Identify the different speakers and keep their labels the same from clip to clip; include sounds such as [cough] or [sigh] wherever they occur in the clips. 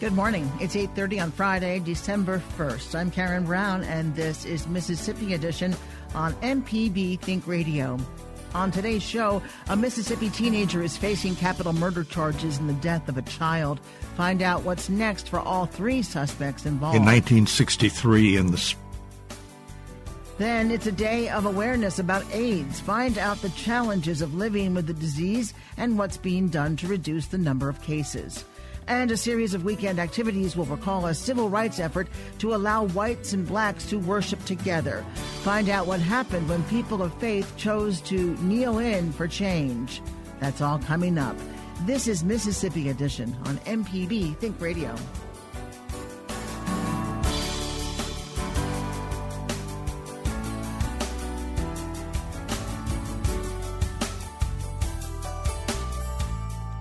Speaker 1: Good morning. It's 8.30 on Friday, December 1st. I'm Karen Brown, and this is Mississippi Edition on MPB Think Radio. On today's show, a Mississippi teenager is facing capital murder charges in the death of a child. Find out what's next for all three suspects involved.
Speaker 2: In 1963, in the
Speaker 1: then it's a day of awareness about AIDS. Find out the challenges of living with the disease and what's being done to reduce the number of cases and a series of weekend activities will recall a civil rights effort to allow whites and blacks to worship together. Find out what happened when people of faith chose to kneel in for change. That's all coming up. This is Mississippi Edition on MPB Think Radio.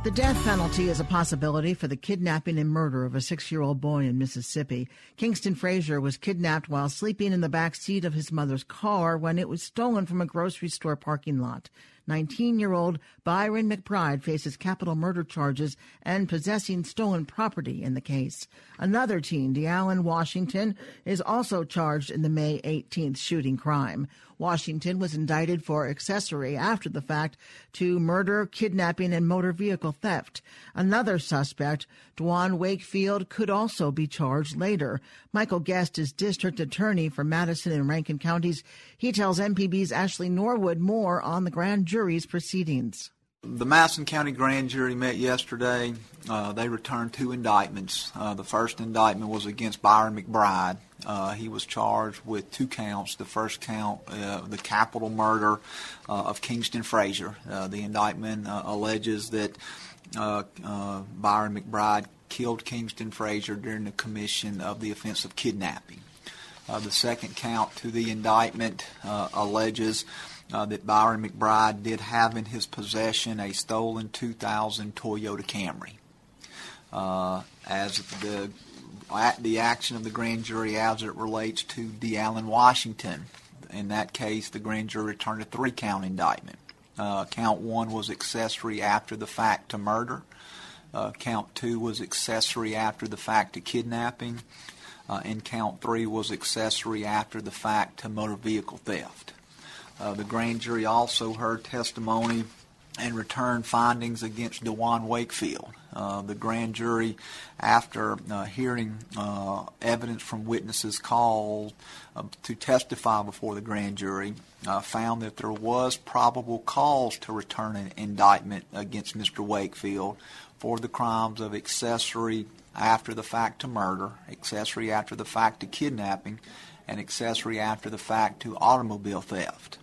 Speaker 1: The death penalty is a possibility for the kidnapping and murder of a six year old boy in Mississippi. Kingston Frazier was kidnapped while sleeping in the back seat of his mother's car when it was stolen from a grocery store parking lot. 19 year old Byron McBride faces capital murder charges and possessing stolen property in the case. Another teen, DeAllen Washington, is also charged in the May 18th shooting crime. Washington was indicted for accessory after the fact to murder, kidnapping, and motor vehicle theft. Another suspect, Dwan Wakefield, could also be charged later. Michael Guest is district attorney for Madison and Rankin counties. He tells MPB's Ashley Norwood more on the grand jury's proceedings.
Speaker 3: The Madison County Grand Jury met yesterday. Uh, they returned two indictments. Uh, the first indictment was against Byron McBride. Uh, he was charged with two counts. The first count, uh, the capital murder uh, of Kingston Frazier. Uh, the indictment alleges that Byron McBride killed Kingston Frazier during the commission of the offense of kidnapping. the second count to the indictment alleges uh, that Byron McBride did have in his possession a stolen 2000 Toyota Camry. Uh, as the the action of the grand jury as it relates to DeAllen Washington. In that case, the grand jury returned a three count indictment. Uh, count one was accessory after the fact to murder. Uh, count two was accessory after the fact to kidnapping. Uh, and count three was accessory after the fact to motor vehicle theft. Uh, the grand jury also heard testimony and returned findings against Dwan Wakefield. Uh, the grand jury, after uh, hearing uh, evidence from witnesses called uh, to testify before the grand jury, uh, found that there was probable cause to return an indictment against Mr. Wakefield for the crimes of accessory after the fact to murder, accessory after the fact to kidnapping, and accessory after the fact to automobile theft.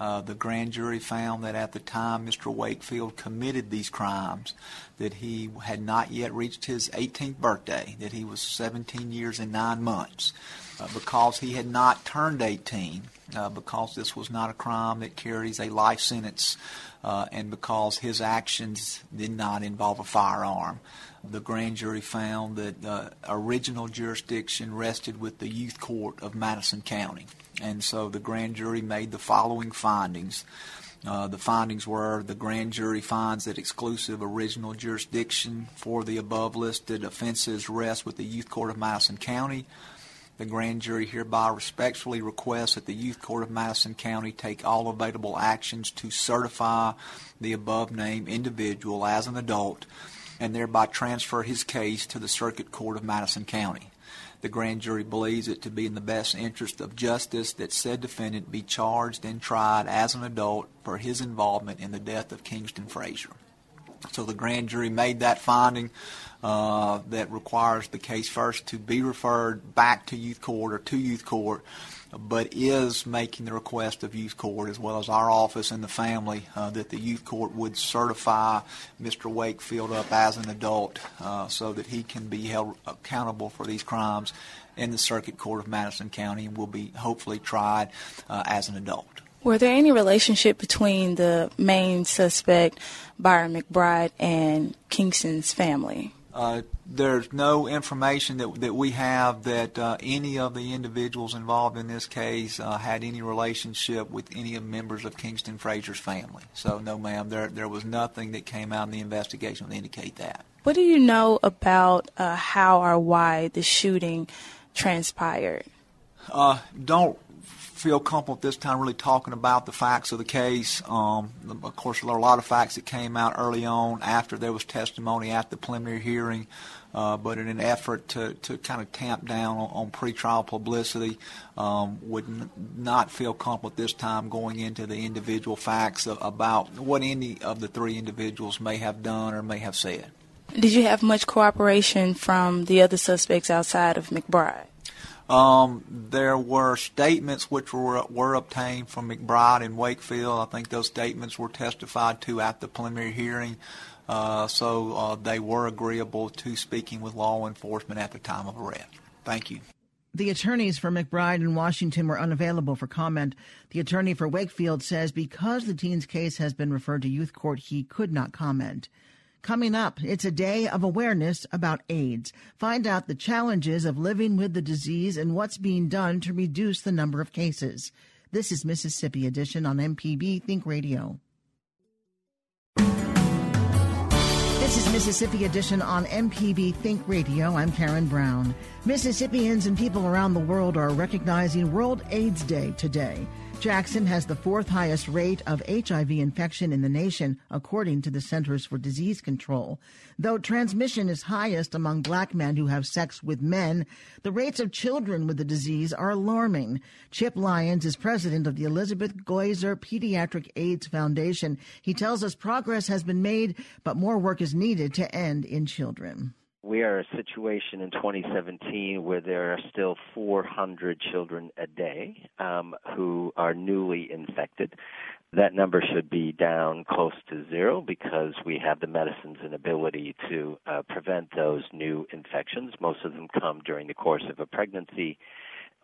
Speaker 3: Uh, the grand jury found that at the time Mr. Wakefield committed these crimes, that he had not yet reached his 18th birthday, that he was 17 years and nine months. Uh, because he had not turned 18, uh, because this was not a crime that carries a life sentence, uh, and because his actions did not involve a firearm. The grand jury found that uh, original jurisdiction rested with the youth court of Madison County. And so the grand jury made the following findings. Uh, the findings were the grand jury finds that exclusive original jurisdiction for the above listed offenses rests with the Youth Court of Madison County. The grand jury hereby respectfully requests that the Youth Court of Madison County take all available actions to certify the above named individual as an adult and thereby transfer his case to the Circuit Court of Madison County. The grand jury believes it to be in the best interest of justice that said defendant be charged and tried as an adult for his involvement in the death of Kingston Frazier. So the grand jury made that finding uh, that requires the case first to be referred back to youth court or to youth court but is making the request of youth court as well as our office and the family uh, that the youth court would certify Mr. Wakefield up as an adult uh, so that he can be held accountable for these crimes in the Circuit Court of Madison County and will be hopefully tried uh, as an adult.
Speaker 4: Were there any relationship between the main suspect, Byron McBride, and Kingston's family?
Speaker 3: Uh, there's no information that that we have that uh, any of the individuals involved in this case uh, had any relationship with any of members of Kingston Frazier's family. So no, ma'am, there there was nothing that came out in the investigation to indicate that.
Speaker 4: What do you know about uh, how or why the shooting transpired?
Speaker 3: Uh, don't feel comfortable at this time really talking about the facts of the case. Um, of course, there are a lot of facts that came out early on after there was testimony at the preliminary hearing. Uh, but in an effort to, to kind of tamp down on, on pretrial publicity, um, would n- not feel comfortable at this time going into the individual facts of, about what any of the three individuals may have done or may have said.
Speaker 4: Did you have much cooperation from the other suspects outside of McBride?
Speaker 3: Um, there were statements which were were obtained from McBride and Wakefield. I think those statements were testified to at the preliminary hearing. Uh, so uh, they were agreeable to speaking with law enforcement at the time of arrest. Thank you.
Speaker 1: The attorneys for McBride and Washington were unavailable for comment. The attorney for Wakefield says because the teen's case has been referred to youth court, he could not comment. Coming up, it's a day of awareness about AIDS. Find out the challenges of living with the disease and what's being done to reduce the number of cases. This is Mississippi Edition on MPB Think Radio. This is Mississippi Edition on MPB Think Radio. I'm Karen Brown. Mississippians and people around the world are recognizing World AIDS Day today. Jackson has the fourth highest rate of HIV infection in the nation, according to the Centers for Disease Control. Though transmission is highest among black men who have sex with men, the rates of children with the disease are alarming. Chip Lyons is president of the Elizabeth Glaser Pediatric AIDS Foundation. He tells us progress has been made, but more work is needed to end in children.
Speaker 5: We are a situation in 2017 where there are still 400 children a day um, who are newly infected. That number should be down close to zero because we have the medicines and ability to uh, prevent those new infections. Most of them come during the course of a pregnancy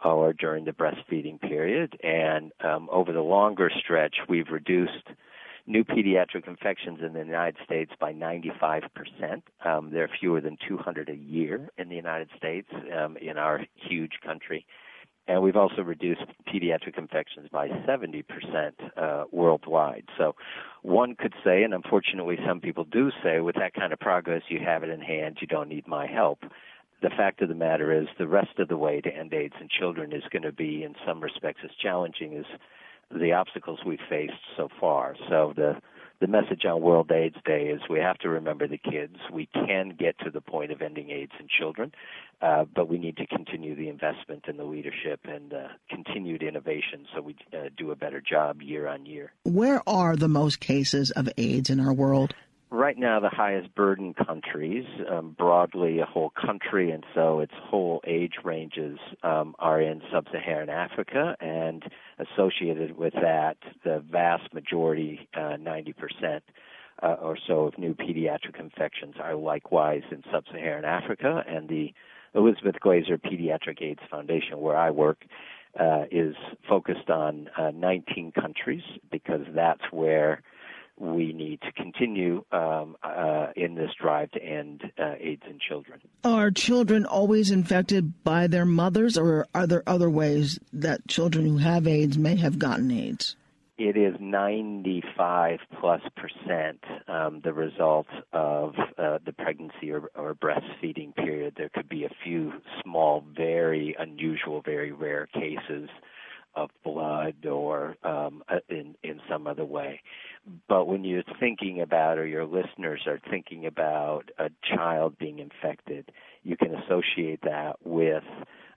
Speaker 5: or during the breastfeeding period. And um, over the longer stretch, we've reduced new pediatric infections in the United States by 95%. Um, there are fewer than 200 a year in the United States um, in our huge country. And we've also reduced pediatric infections by 70% uh, worldwide. So one could say, and unfortunately some people do say, with that kind of progress, you have it in hand, you don't need my help the fact of the matter is the rest of the way to end AIDS in children is going to be in some respects as challenging as the obstacles we've faced so far. So the the message on World AIDS Day is we have to remember the kids. We can get to the point of ending AIDS in children, uh, but we need to continue the investment and the leadership and uh, continued innovation so we uh, do a better job year on year.
Speaker 1: Where are the most cases of AIDS in our world?
Speaker 5: Right now the highest burden countries, um, broadly a whole country, and so its whole age ranges um, are in sub-Saharan Africa, and associated with that, the vast majority, uh, 90%. Uh, or so of new pediatric infections are likewise in sub-Saharan Africa, and the Elizabeth Glaser Pediatric AIDS Foundation, where I work, uh, is focused on uh, 19 countries because that's where we need to continue um, uh, in this drive to end uh, AIDS in children.
Speaker 1: Are children always infected by their mothers, or are there other ways that children who have AIDS may have gotten AIDS?
Speaker 5: It is 95 plus percent um, the result of uh, the pregnancy or, or breastfeeding period. There could be a few small, very unusual, very rare cases of blood or um, uh, in in some other way but when you're thinking about or your listeners are thinking about a child being infected, you can associate that with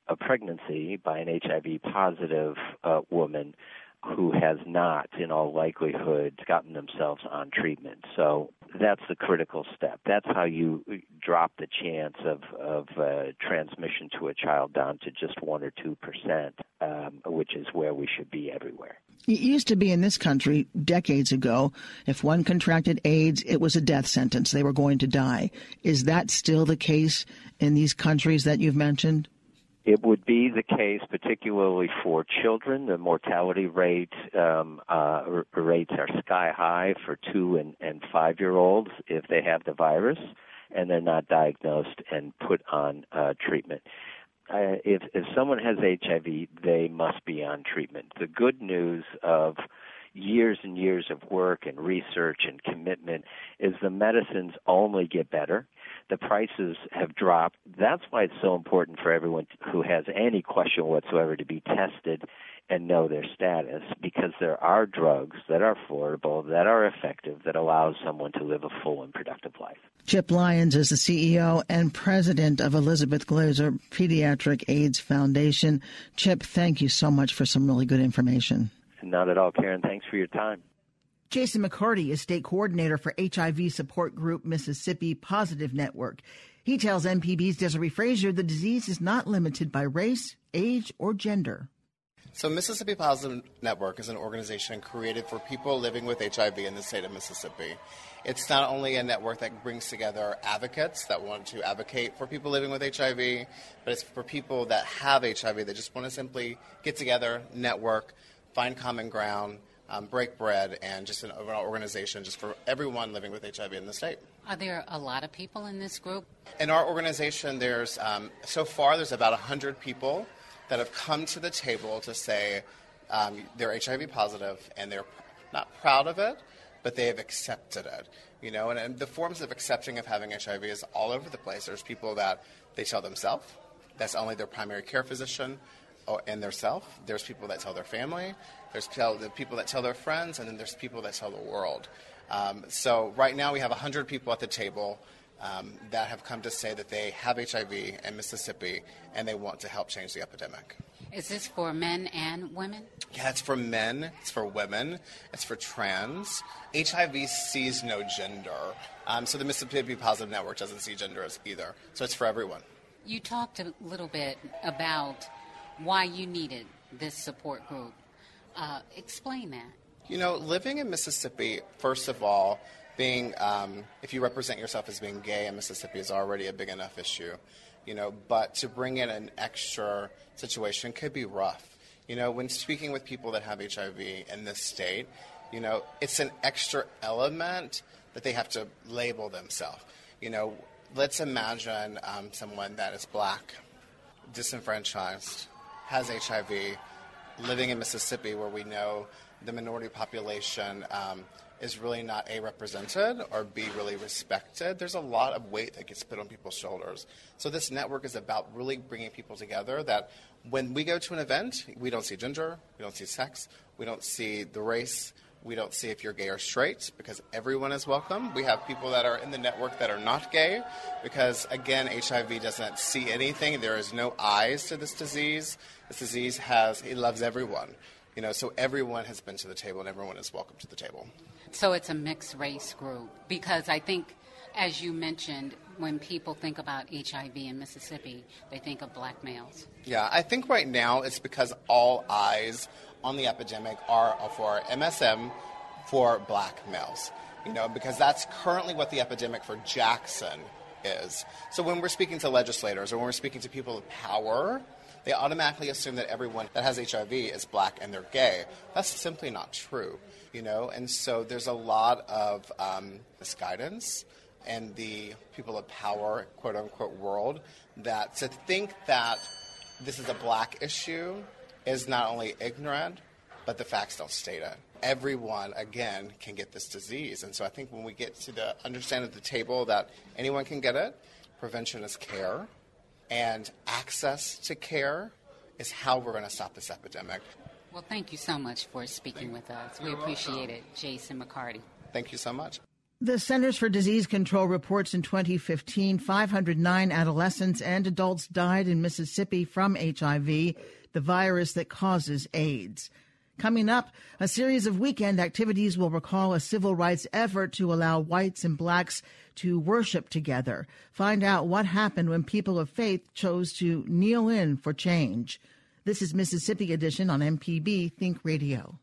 Speaker 5: a pregnancy by an HIV positive uh, woman who has not, in all likelihood, gotten themselves on treatment. So that's the critical step. That's how you drop the chance of, of uh, transmission to a child down to just 1 or 2%, um, which is where we should be everywhere.
Speaker 1: It used to be in this country decades ago, if one contracted AIDS, it was a death sentence. They were going to die. Is that still the case in these countries that you've mentioned?
Speaker 5: It would be the case, particularly for children. The mortality rate um, uh, rates are sky high for two and, and five year olds if they have the virus and they're not diagnosed and put on uh, treatment. Uh, if if someone has HIV, they must be on treatment. The good news of years and years of work and research and commitment is the medicines only get better the prices have dropped. That's why it's so important for everyone who has any question whatsoever to be tested and know their status because there are drugs that are affordable, that are effective, that allow someone to live a full and productive life.
Speaker 1: Chip Lyons is the CEO and president of Elizabeth Glaser Pediatric AIDS Foundation. Chip, thank you so much for some really good information.
Speaker 5: Not at all, Karen. Thanks for your time.
Speaker 1: Jason McCarty is state coordinator for HIV support group Mississippi Positive Network. He tells MPB's Desiree Frazier the disease is not limited by race, age, or gender.
Speaker 6: So, Mississippi Positive Network is an organization created for people living with HIV in the state of Mississippi. It's not only a network that brings together advocates that want to advocate for people living with HIV, but it's for people that have HIV that just want to simply get together, network, find common ground, um, Break Bread, and just an overall organization just for everyone living with HIV in the state.
Speaker 7: Are there a lot of people in this group?
Speaker 6: In our organization, there's um, so far there's about 100 people that have come to the table to say um, they're HIV positive and they're not proud of it, but they have accepted it. You know, and, and the forms of accepting of having HIV is all over the place. There's people that they tell themselves. That's only their primary care physician and their self. There's people that tell their family. There's the people that tell their friends, and then there's people that tell the world. Um, so right now we have 100 people at the table um, that have come to say that they have HIV in Mississippi and they want to help change the epidemic.
Speaker 7: Is this for men and women?
Speaker 6: Yeah, it's for men, it's for women, it's for trans. HIV sees no gender. Um, so the Mississippi Positive Network doesn't see gender as either. So it's for everyone.
Speaker 7: You talked a little bit about why you needed this support group. Uh, explain that.
Speaker 6: You know, living in Mississippi, first of all, being um, if you represent yourself as being gay in Mississippi is already a big enough issue. You know, but to bring in an extra situation could be rough. You know, when speaking with people that have HIV in this state, you know, it's an extra element that they have to label themselves. You know, let's imagine um, someone that is black, disenfranchised, has HIV, living in Mississippi, where we know the minority population um, is really not A, represented, or B, really respected, there's a lot of weight that gets put on people's shoulders. So this network is about really bringing people together that when we go to an event, we don't see gender, we don't see sex, we don't see the race, we don't see if you're gay or straight because everyone is welcome. We have people that are in the network that are not gay because, again, HIV doesn't see anything. There is no eyes to this disease. This disease has, it loves everyone. You know, so everyone has been to the table and everyone is welcome to the table.
Speaker 7: So it's a mixed race group because I think, as you mentioned, when people think about HIV in Mississippi, they think of black males.
Speaker 6: Yeah, I think right now it's because all eyes on the epidemic are for MSM for black males. You know, because that's currently what the epidemic for Jackson is. So when we're speaking to legislators or when we're speaking to people of power, they automatically assume that everyone that has HIV is black and they're gay. That's simply not true, you know. And so there's a lot of um, misguidance in the people of power, quote unquote, world that to think that this is a black issue is not only ignorant, but the facts don't state it. Everyone, again, can get this disease. And so I think when we get to the understand at the table that anyone can get it, prevention is care, and access to care is how we're going to stop this epidemic.
Speaker 7: Well, thank you so much for speaking with us. We appreciate it, Jason McCarty.
Speaker 6: Thank you so much.
Speaker 1: The Centers for Disease Control reports in 2015 509 adolescents and adults died in Mississippi from HIV the virus that causes AIDS. Coming up, a series of weekend activities will recall a civil rights effort to allow whites and blacks to worship together. Find out what happened when people of faith chose to kneel in for change. This is Mississippi Edition on MPB Think Radio.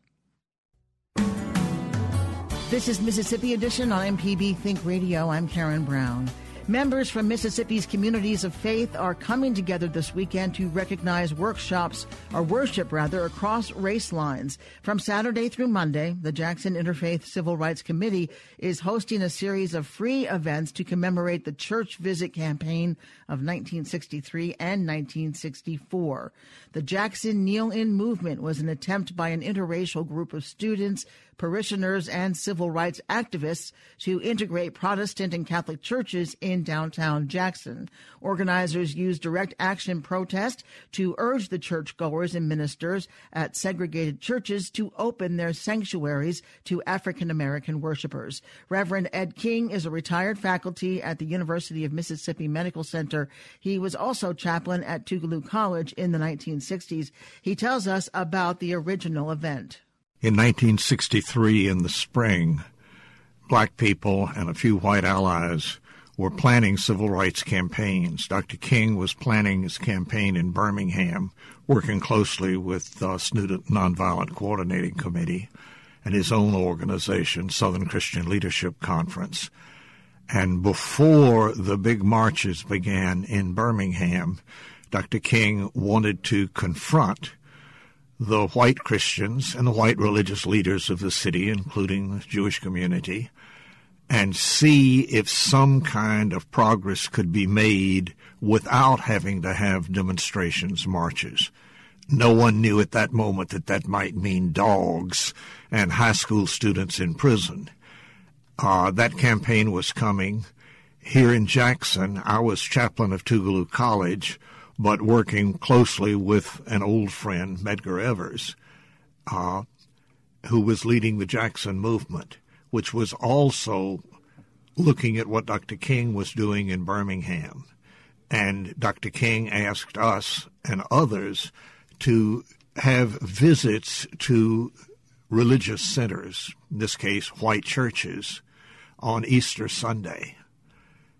Speaker 1: This is Mississippi Edition on MPB Think Radio. I'm Karen Brown. Members from Mississippi's communities of faith are coming together this weekend to recognize workshops, or worship rather, across race lines. From Saturday through Monday, the Jackson Interfaith Civil Rights Committee is hosting a series of free events to commemorate the church visit campaign of 1963 and 1964. The Jackson Kneel In movement was an attempt by an interracial group of students, parishioners, and civil rights activists to integrate Protestant and Catholic churches in downtown Jackson. Organizers used direct action protest to urge the churchgoers and ministers at segregated churches to open their sanctuaries to African American worshipers. Reverend Ed King is a retired faculty at the University of Mississippi Medical Center. He was also chaplain at Tougaloo College in the 1960s. He tells us about the original event.
Speaker 2: In 1963, in the spring, black people and a few white allies were planning civil rights campaigns. Dr. King was planning his campaign in Birmingham, working closely with uh, the Student Nonviolent Coordinating Committee and his own organization, Southern Christian Leadership Conference. And before the big marches began in Birmingham, Dr. King wanted to confront the white Christians and the white religious leaders of the city, including the Jewish community, and see if some kind of progress could be made without having to have demonstrations, marches. No one knew at that moment that that might mean dogs and high school students in prison. Uh, that campaign was coming. Here in Jackson, I was chaplain of Tougaloo College but working closely with an old friend, Medgar Evers, uh, who was leading the Jackson movement, which was also looking at what Dr. King was doing in Birmingham. And Dr. King asked us and others to have visits to religious centers, in this case, white churches, on Easter Sunday,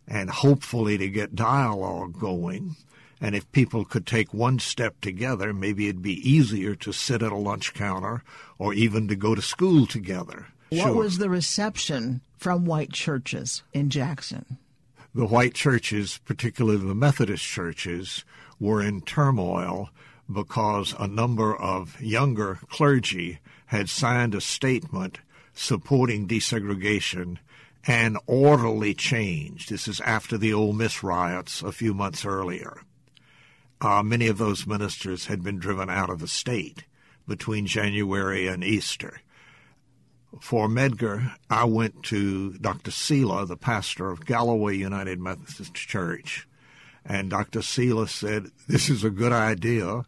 Speaker 2: and hopefully to get dialogue going and if people could take one step together, maybe it'd be easier to sit at a lunch counter or even to go to school together.
Speaker 1: What
Speaker 2: sure.
Speaker 1: was the reception from white churches in Jackson?
Speaker 2: The white churches, particularly the Methodist churches, were in turmoil because a number of younger clergy had signed a statement supporting desegregation and orderly change. This is after the Ole Miss riots a few months earlier. Uh, many of those ministers had been driven out of the state between January and Easter. For Medgar, I went to Dr. Selah, the pastor of Galloway United Methodist Church, and Dr. Selah said, This is a good idea,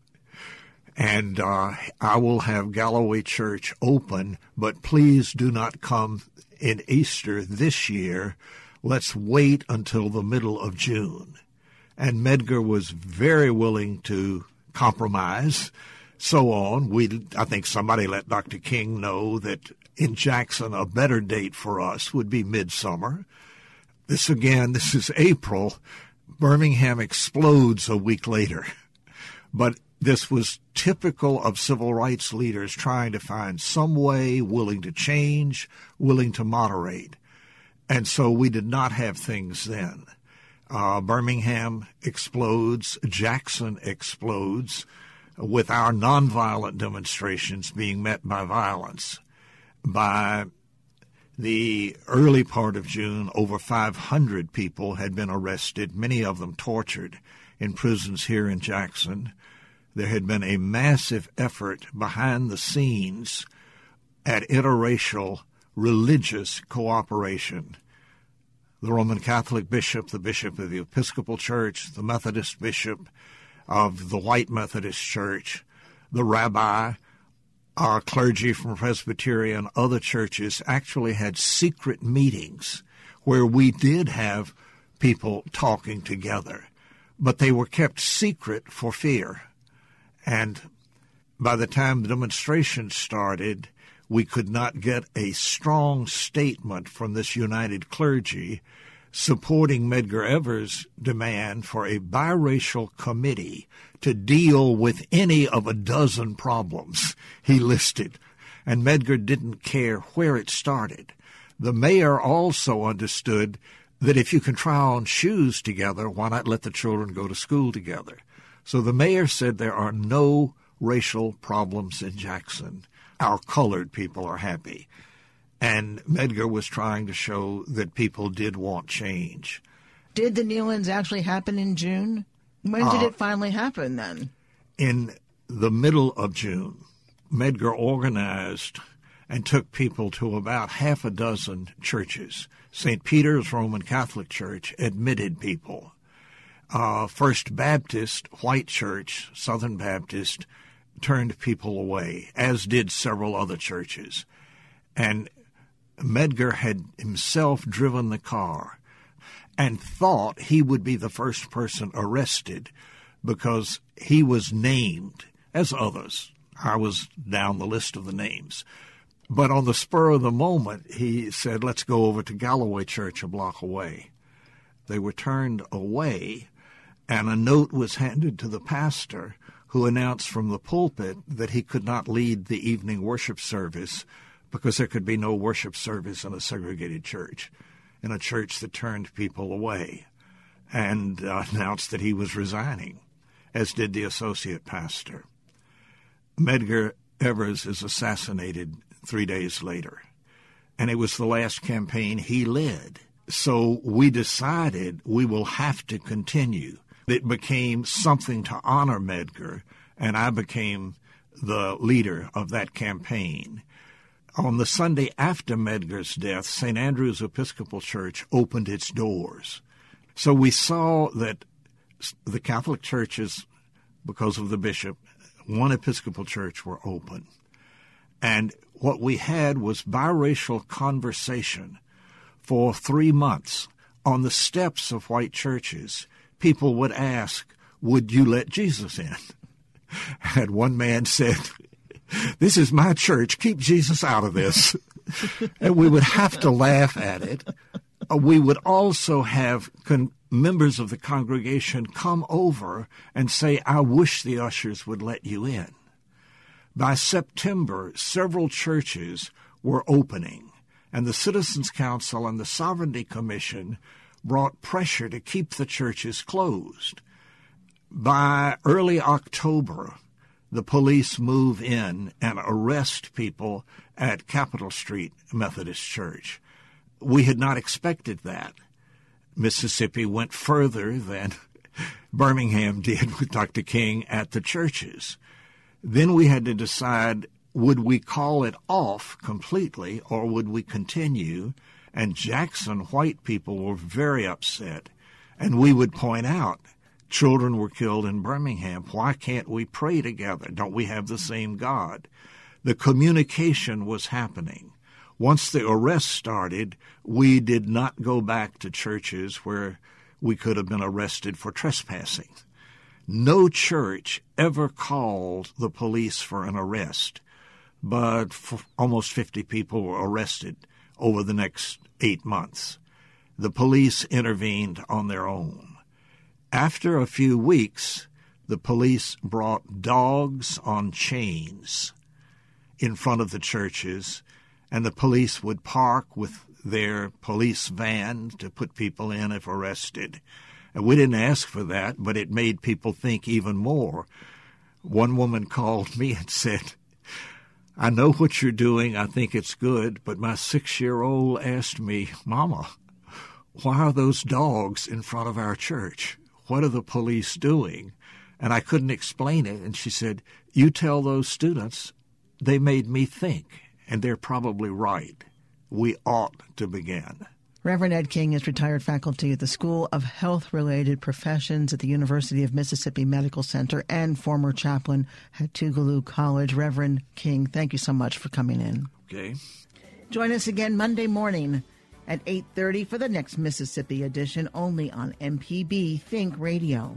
Speaker 2: and uh, I will have Galloway Church open, but please do not come in Easter this year. Let's wait until the middle of June and Medgar was very willing to compromise. So on. We, I think somebody let Dr. King know that in Jackson a better date for us would be midsummer. This again, [laughs] this is April. Birmingham explodes a week later. But this was typical of civil rights leaders trying to find some way, willing to change, willing to moderate. And so we did not have things then. Uh, Birmingham explodes, Jackson explodes, with our nonviolent demonstrations being met by violence. By the early part of June, over 500 people had been arrested, many of them tortured in prisons here in Jackson. There had been a massive effort behind the scenes at interracial religious cooperation the Roman Catholic bishop, the bishop of the Episcopal Church, the Methodist bishop of the White Methodist Church, the rabbi, our clergy from Presbyterian, and other churches actually had secret meetings where we did have people talking together, but they were kept secret for fear. And by the time the demonstration started, we could not get a strong statement from this united clergy supporting Medgar Evers' demand for a biracial committee to deal with any of a dozen problems he listed. And Medgar didn't care where it started. The mayor also understood that if you can try on shoes together, why not let the children go to school together? So the mayor said there are no racial problems in Jackson. Our colored people are happy. And Medgar was trying to show that people did want change.
Speaker 1: Did the kneel-ins actually happen in June? When did
Speaker 2: Uh,
Speaker 1: it finally happen then?
Speaker 2: In the middle of June, Medgar organized and took people to about half a dozen churches. St. Peter's Roman Catholic Church admitted people. Uh, First Baptist, White Church, Southern Baptist, turned people away, as did several other churches. And Medgar had himself driven the car and thought he would be the first person arrested because he was named, as others. I was down the list of the names. But on the spur of the moment, he said, let's go over to Galloway Church a block away. They were turned away, and a note was handed to the pastor who announced from the pulpit that he could not lead the evening worship service because there could be no worship service in a segregated church, in a church that turned people away, and uh, [laughs] announced that he was resigning, as did the associate pastor. Medgar Evers is assassinated three days later, and it was the last campaign he led. So we decided we will have to continue. It became something to honor Medgar, and I became the leader of that campaign. On the Sunday after Medgar's death, St. Andrew's Episcopal Church opened its doors. So we saw that the Catholic churches, because of the bishop, one Episcopal church were open. And what we had was biracial conversation for three months on the steps of white churches. People would ask, Would you let Jesus in? [laughs] And one man said, This is my church. Keep Jesus out of this. [laughs] and we would have to laugh at it. Uh, We would also have con- members of the congregation come over and say, I wish the ushers would let you in. By September, several churches were opening, and the Citizens Council and the Sovereignty Commission brought pressure to keep the churches closed. By early October, the police move in and arrest people at Capitol Street Methodist Church. We had not expected that. Mississippi went further than [laughs] Birmingham did with Dr. King at the churches. Then we had to decide would we call it off completely or would we continue? And Jackson white people were very upset. And we would point out children were killed in Birmingham. Why can't we pray together? Don't we have the same God? The communication was happening. Once the arrest started, we did not go back to churches where we could have been arrested for trespassing. No church ever called the police for an arrest, but almost 50 people were arrested over the next eight months. The police intervened on their own. After a few weeks, the police brought dogs on chains in front of the churches, and the police would park with their police van to put people in if arrested. And we didn't ask for that, but it made people think even more. One woman [laughs] called me and said, I know what you're doing. I think it's good, but my six year old asked me, Mama, why are those dogs in front of our church? What are the police doing? And I couldn't explain it. And she said, You tell those students, they made me think, and they're probably right. We ought to begin.
Speaker 1: Reverend Ed King is retired faculty at the School of Health Related Professions at the University of Mississippi Medical Center and former chaplain at Tougaloo College. Reverend King, thank you so much for coming in.
Speaker 2: Okay.
Speaker 1: Join us again Monday morning at 8:30 for the next Mississippi edition only on MPB Think Radio.